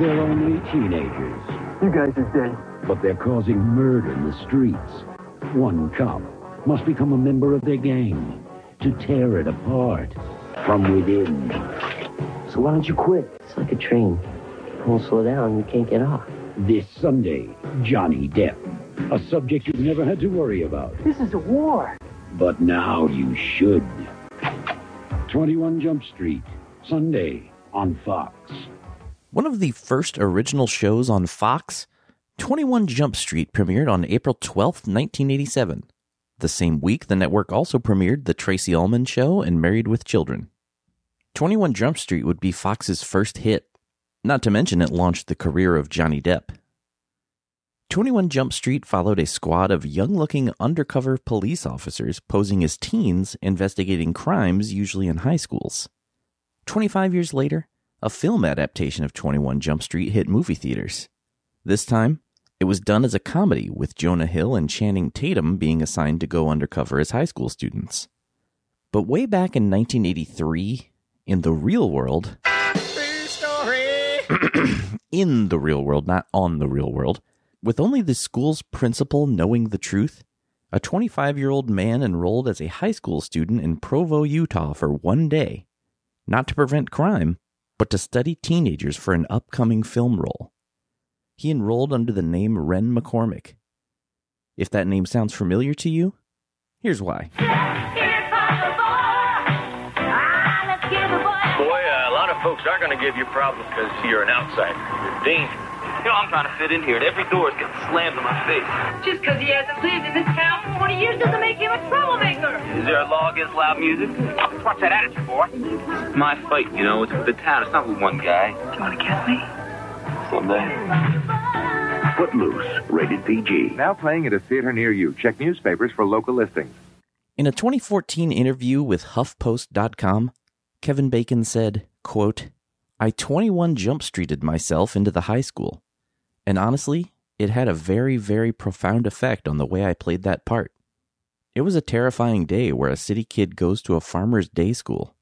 They're only teenagers, You guys are dead. but they're causing murder in the streets. One cop must become a member of their gang to tear it apart from within. So why don't you quit? It's like a train. You won't slow down, you can't get off. This Sunday, Johnny Depp, a subject you've never had to worry about. This is a war. But now you should. 21 Jump Street, Sunday on Fox. One of the first original shows on Fox, 21 Jump Street premiered on April 12th, 1987. The same week, the network also premiered The Tracey Ullman Show and Married with Children. 21 Jump Street would be Fox's first hit, not to mention it launched the career of Johnny Depp. 21 Jump Street followed a squad of young looking undercover police officers posing as teens investigating crimes, usually in high schools. 25 years later, a film adaptation of 21 Jump Street hit movie theaters. This time, it was done as a comedy with Jonah Hill and Channing Tatum being assigned to go undercover as high school students. But way back in 1983, in the real world, in the real world, not on the real world, with only the school's principal knowing the truth, a 25 year old man enrolled as a high school student in Provo, Utah for one day, not to prevent crime, but to study teenagers for an upcoming film role. He enrolled under the name Ren McCormick. If that name sounds familiar to you, here's why. Boy, a lot of folks are going to give you problems because you're an outsider. You're dangerous. You know, I'm trying to fit in here, and every door is getting slammed in my face. Just because he hasn't lived in this town for 20 years doesn't make him a troublemaker. Is there a law against loud music? What's that attitude, boy? It's my fight, you know. It's with the town. It's not with one guy. Do You want to kill me? Someday. Footloose, rated PG. Now playing at a theater near you. Check newspapers for local listings. In a 2014 interview with HuffPost.com, Kevin Bacon said, quote, I 21 jump streeted myself into the high school. And honestly, it had a very, very profound effect on the way I played that part. It was a terrifying day where a city kid goes to a farmer's day school.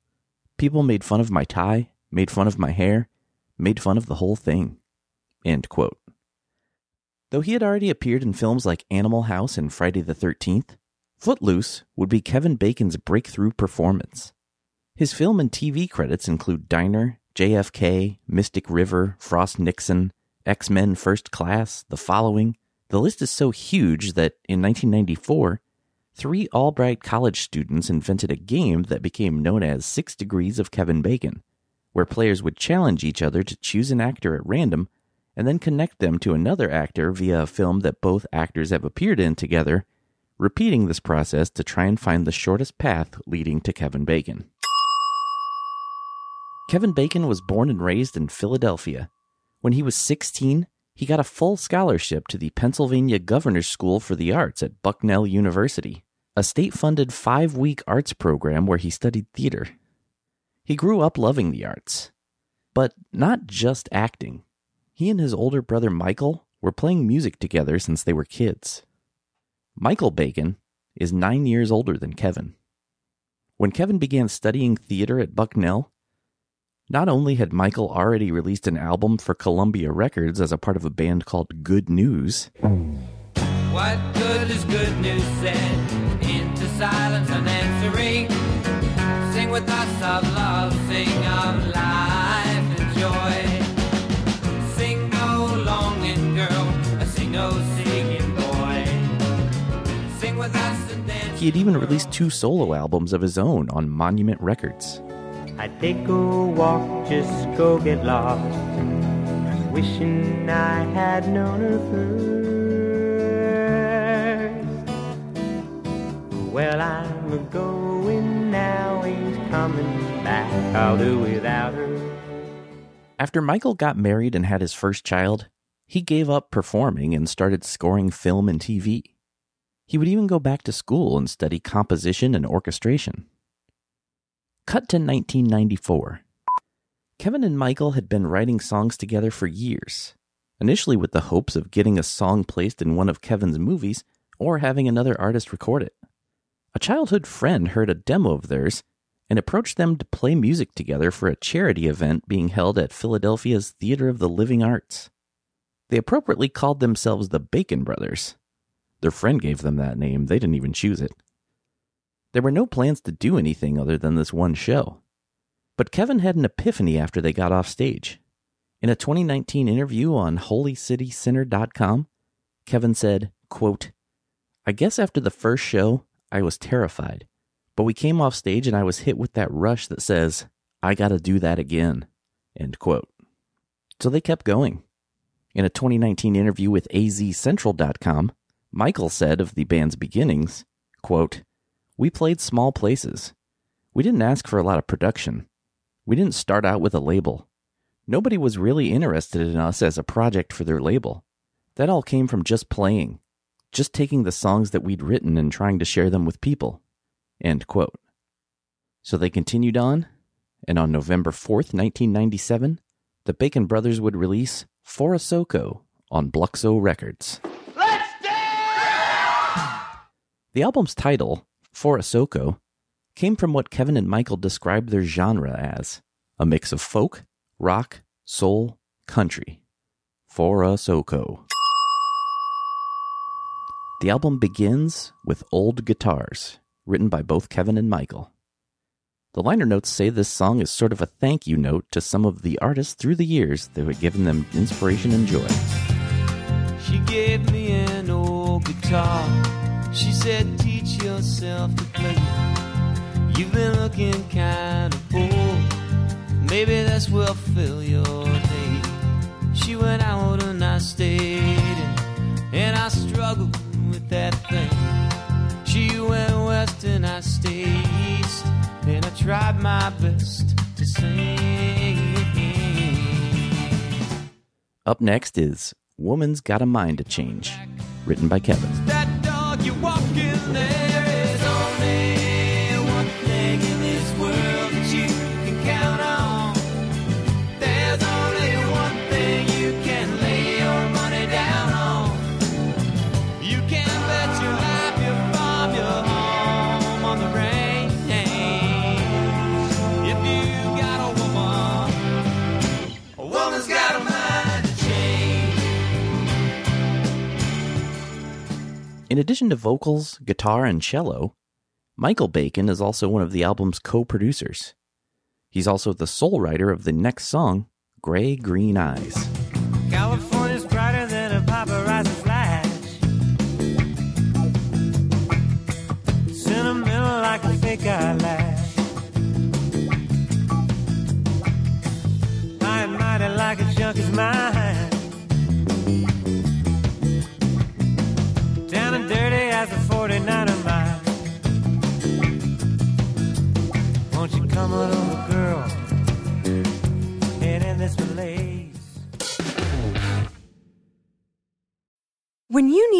People made fun of my tie, made fun of my hair, made fun of the whole thing. End quote. Though he had already appeared in films like Animal House and Friday the 13th, Footloose would be Kevin Bacon's breakthrough performance. His film and TV credits include Diner, JFK, Mystic River, Frost Nixon, X Men First Class, The Following. The list is so huge that in 1994, three Albright College students invented a game that became known as Six Degrees of Kevin Bacon, where players would challenge each other to choose an actor at random and then connect them to another actor via a film that both actors have appeared in together, repeating this process to try and find the shortest path leading to Kevin Bacon. Kevin Bacon was born and raised in Philadelphia. When he was 16, he got a full scholarship to the Pennsylvania Governor's School for the Arts at Bucknell University, a state funded five week arts program where he studied theater. He grew up loving the arts, but not just acting. He and his older brother Michael were playing music together since they were kids. Michael Bacon is nine years older than Kevin. When Kevin began studying theater at Bucknell, not only had Michael already released an album for Columbia Records as a part of a band called Good News, What good is good news said into silence unanswering? Sing with us of love, sing of life and joy. Sing no longing girl, sing no singing boy. Sing with us and dance. he had even released two solo albums of his own on Monument Records. I take a walk, just go get lost. Wishing I had known her first. Well, I'm a going now, ain't coming back. I'll do without her. After Michael got married and had his first child, he gave up performing and started scoring film and TV. He would even go back to school and study composition and orchestration. Cut to 1994. Kevin and Michael had been writing songs together for years, initially with the hopes of getting a song placed in one of Kevin's movies or having another artist record it. A childhood friend heard a demo of theirs and approached them to play music together for a charity event being held at Philadelphia's Theater of the Living Arts. They appropriately called themselves the Bacon Brothers. Their friend gave them that name, they didn't even choose it. There were no plans to do anything other than this one show. But Kevin had an epiphany after they got off stage. In a 2019 interview on holycitysinner.com, Kevin said, quote, I guess after the first show, I was terrified. But we came off stage and I was hit with that rush that says, I gotta do that again. End quote. So they kept going. In a 2019 interview with azcentral.com, Michael said of the band's beginnings, quote, We played small places. We didn't ask for a lot of production. We didn't start out with a label. Nobody was really interested in us as a project for their label. That all came from just playing, just taking the songs that we'd written and trying to share them with people. End quote. So they continued on, and on November 4th, 1997, the Bacon Brothers would release Forosoco on Bluxo Records. Let's dance! The album's title, Forosoco, came from what Kevin and Michael described their genre as a mix of folk, rock, soul, country. Forosoco. The album begins with Old Guitars, written by both Kevin and Michael. The liner notes say this song is sort of a thank you note to some of the artists through the years that had given them inspiration and joy. She gave me an old guitar. She said, Teach yourself to play. You've been looking kind of bored. Maybe this will fill your day. She went out and I stayed in, and I struggled with that thing. She went west and I stayed east, and I tried my best to sing. Up next is Woman's Got a Mind to Change, written by Kevin. In addition to vocals, guitar, and cello, Michael Bacon is also one of the album's co producers. He's also the sole writer of the next song, Gray Green Eyes. California's brighter than a paparazzi flash. Sentimental like a fake eyelash. Mighty like a junkie's mind. Won't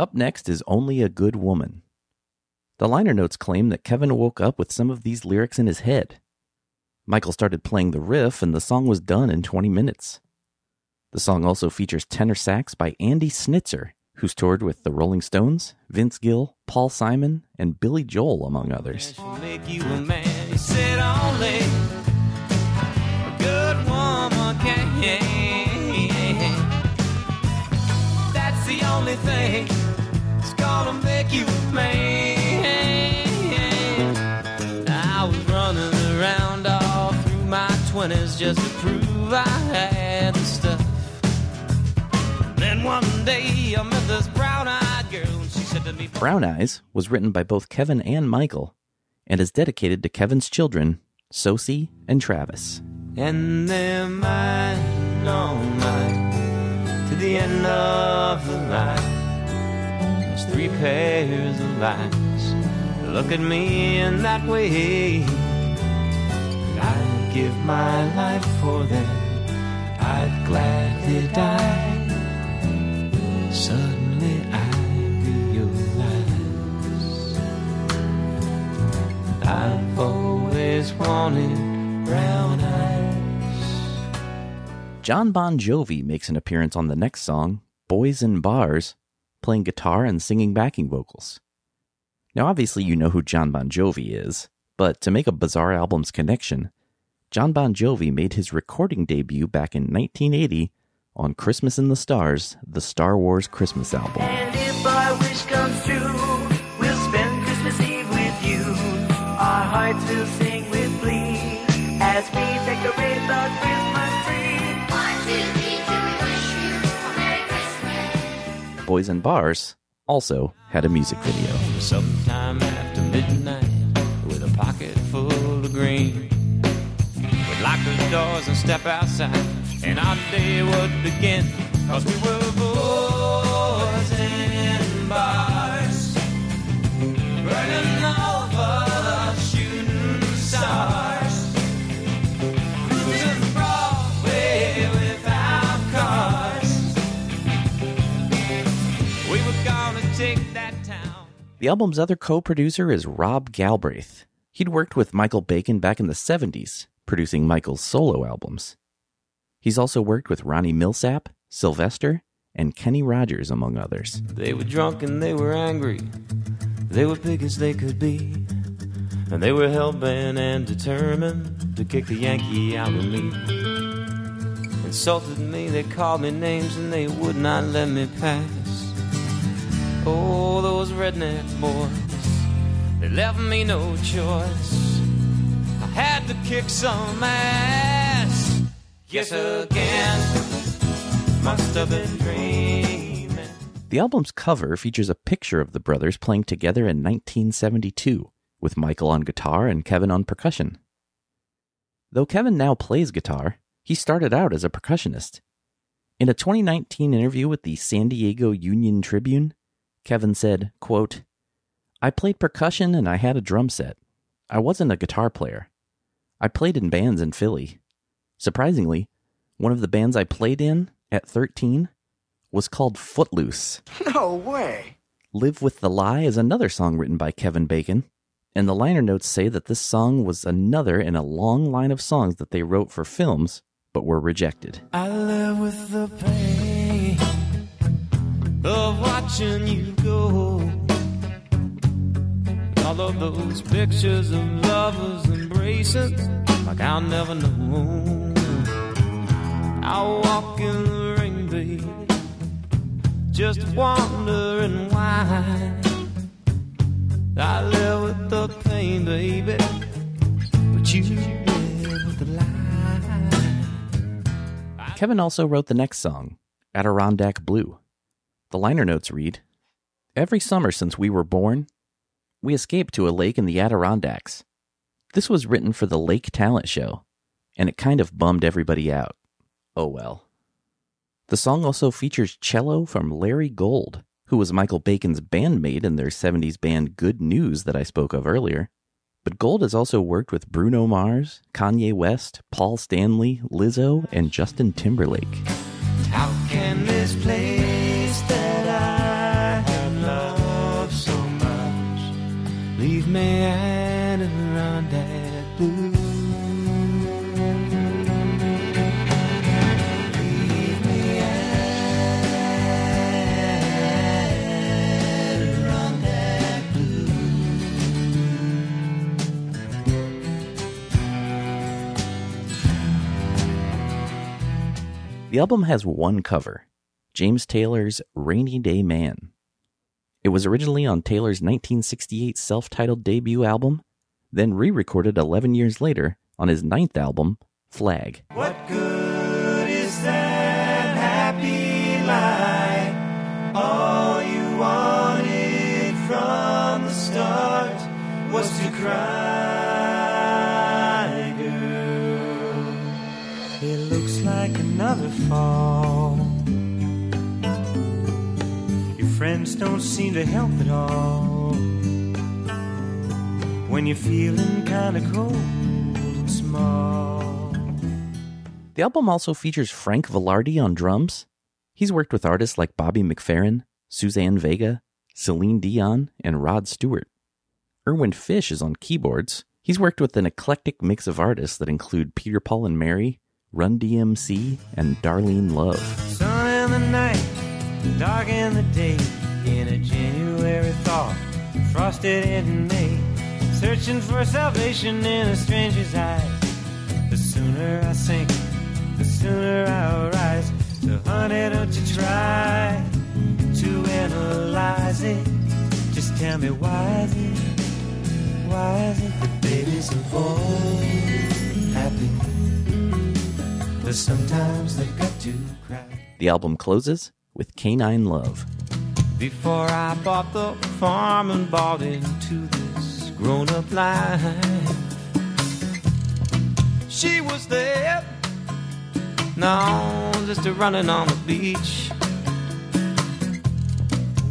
Up next is Only a Good Woman. The liner notes claim that Kevin woke up with some of these lyrics in his head. Michael started playing the riff, and the song was done in 20 minutes. The song also features tenor sax by Andy Snitzer, who's toured with the Rolling Stones, Vince Gill, Paul Simon, and Billy Joel, among others. Gonna make you a man. I was running around all through my just to prove I had the stuff. Then one day I met this brown eyed girl, and she said to me, Brown Eyes was written by both Kevin and Michael and is dedicated to Kevin's children, Sosie and Travis. And they're mine, all mine, to the end of the line. There's three pairs of eyes. Look at me in that way. I'd give my life for them. I'd gladly die. Suddenly I realize I've always wanted brown eyes. John Bon Jovi makes an appearance on the next song, Boys in Bars, playing guitar and singing backing vocals. Now, obviously, you know who John Bon Jovi is, but to make a Bizarre Albums connection, John Bon Jovi made his recording debut back in 1980 on Christmas in the Stars, the Star Wars Christmas album. Boys and Bars also had a music video. Sometime after midnight, with a pocket full of green, we'd lock the doors and step outside, and our day would begin. Cause we were boys in bars, that town. The album's other co producer is Rob Galbraith. He'd worked with Michael Bacon back in the 70s, producing Michael's solo albums. He's also worked with Ronnie Milsap, Sylvester, and Kenny Rogers, among others. They were drunk and they were angry. They were big as they could be. And they were hell bent and determined to kick the Yankee out of me. Insulted me, they called me names and they would not let me pass. Oh, those redneck boys, they left me no choice. I had to kick some ass. Yes, again, must have been dreaming. The album's cover features a picture of the brothers playing together in 1972, with Michael on guitar and Kevin on percussion. Though Kevin now plays guitar, he started out as a percussionist. In a 2019 interview with the San Diego Union Tribune, Kevin said, quote, I played percussion and I had a drum set. I wasn't a guitar player. I played in bands in Philly. Surprisingly, one of the bands I played in at 13 was called Footloose. No way. Live with the Lie is another song written by Kevin Bacon, and the liner notes say that this song was another in a long line of songs that they wrote for films but were rejected. I live with the pain of watching you go. All of those pictures of lovers embracing, like I'll never know. I walk in the rain, baby, just wondering why. I live with the pain, baby, but you live with the lie. Kevin also wrote the next song, Adirondack Blue. The liner notes read Every summer since we were born, we escaped to a lake in the Adirondacks. This was written for the Lake Talent Show, and it kind of bummed everybody out. Oh well. The song also features cello from Larry Gold, who was Michael Bacon's bandmate in their 70s band Good News that I spoke of earlier. But Gold has also worked with Bruno Mars, Kanye West, Paul Stanley, Lizzo, and Justin Timberlake. Blue. The album has one cover James Taylor's Rainy Day Man. It was originally on Taylor's 1968 self titled debut album, then re recorded 11 years later on his ninth album, Flag. What good is that happy life? All you wanted from the start was to cry, girl. It looks like another fall. Friends don't seem to help at all. When you're feeling kinda cold and small. The album also features Frank Vilardi on drums. He's worked with artists like Bobby McFerrin, Suzanne Vega, Celine Dion, and Rod Stewart. Irwin Fisch is on keyboards. He's worked with an eclectic mix of artists that include Peter Paul and Mary, Run DMC, and Darlene Love. Dark in the day, in a January thaw, frosted in May, searching for salvation in a stranger's eyes. The sooner I sink, the sooner I'll rise. So honey, don't you try to analyze it. Just tell me why is it, why is it that babies are born happy? But sometimes they've got to cry. The album closes with Canine Love. Before I bought the farm and bought into this grown up life, she was there. No, just a running on the beach.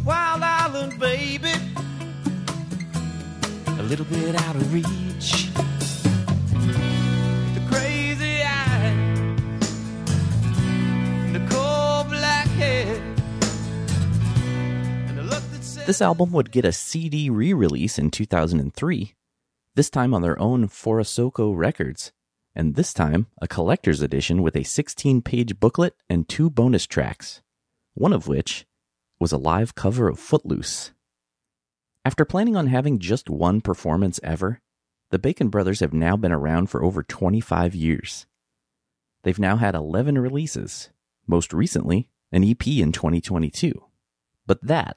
Wild Island, baby. A little bit out of reach. This album would get a CD re release in 2003, this time on their own Forosoco Records, and this time a collector's edition with a 16 page booklet and two bonus tracks, one of which was a live cover of Footloose. After planning on having just one performance ever, the Bacon Brothers have now been around for over 25 years. They've now had 11 releases, most recently, an EP in 2022. But that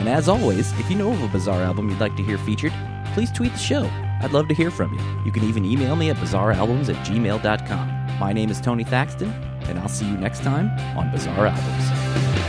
And as always, if you know of a bizarre album you'd like to hear featured, please tweet the show. I'd love to hear from you. You can even email me at bizarrealbums at gmail.com. My name is Tony Thaxton, and I'll see you next time on Bizarre Albums.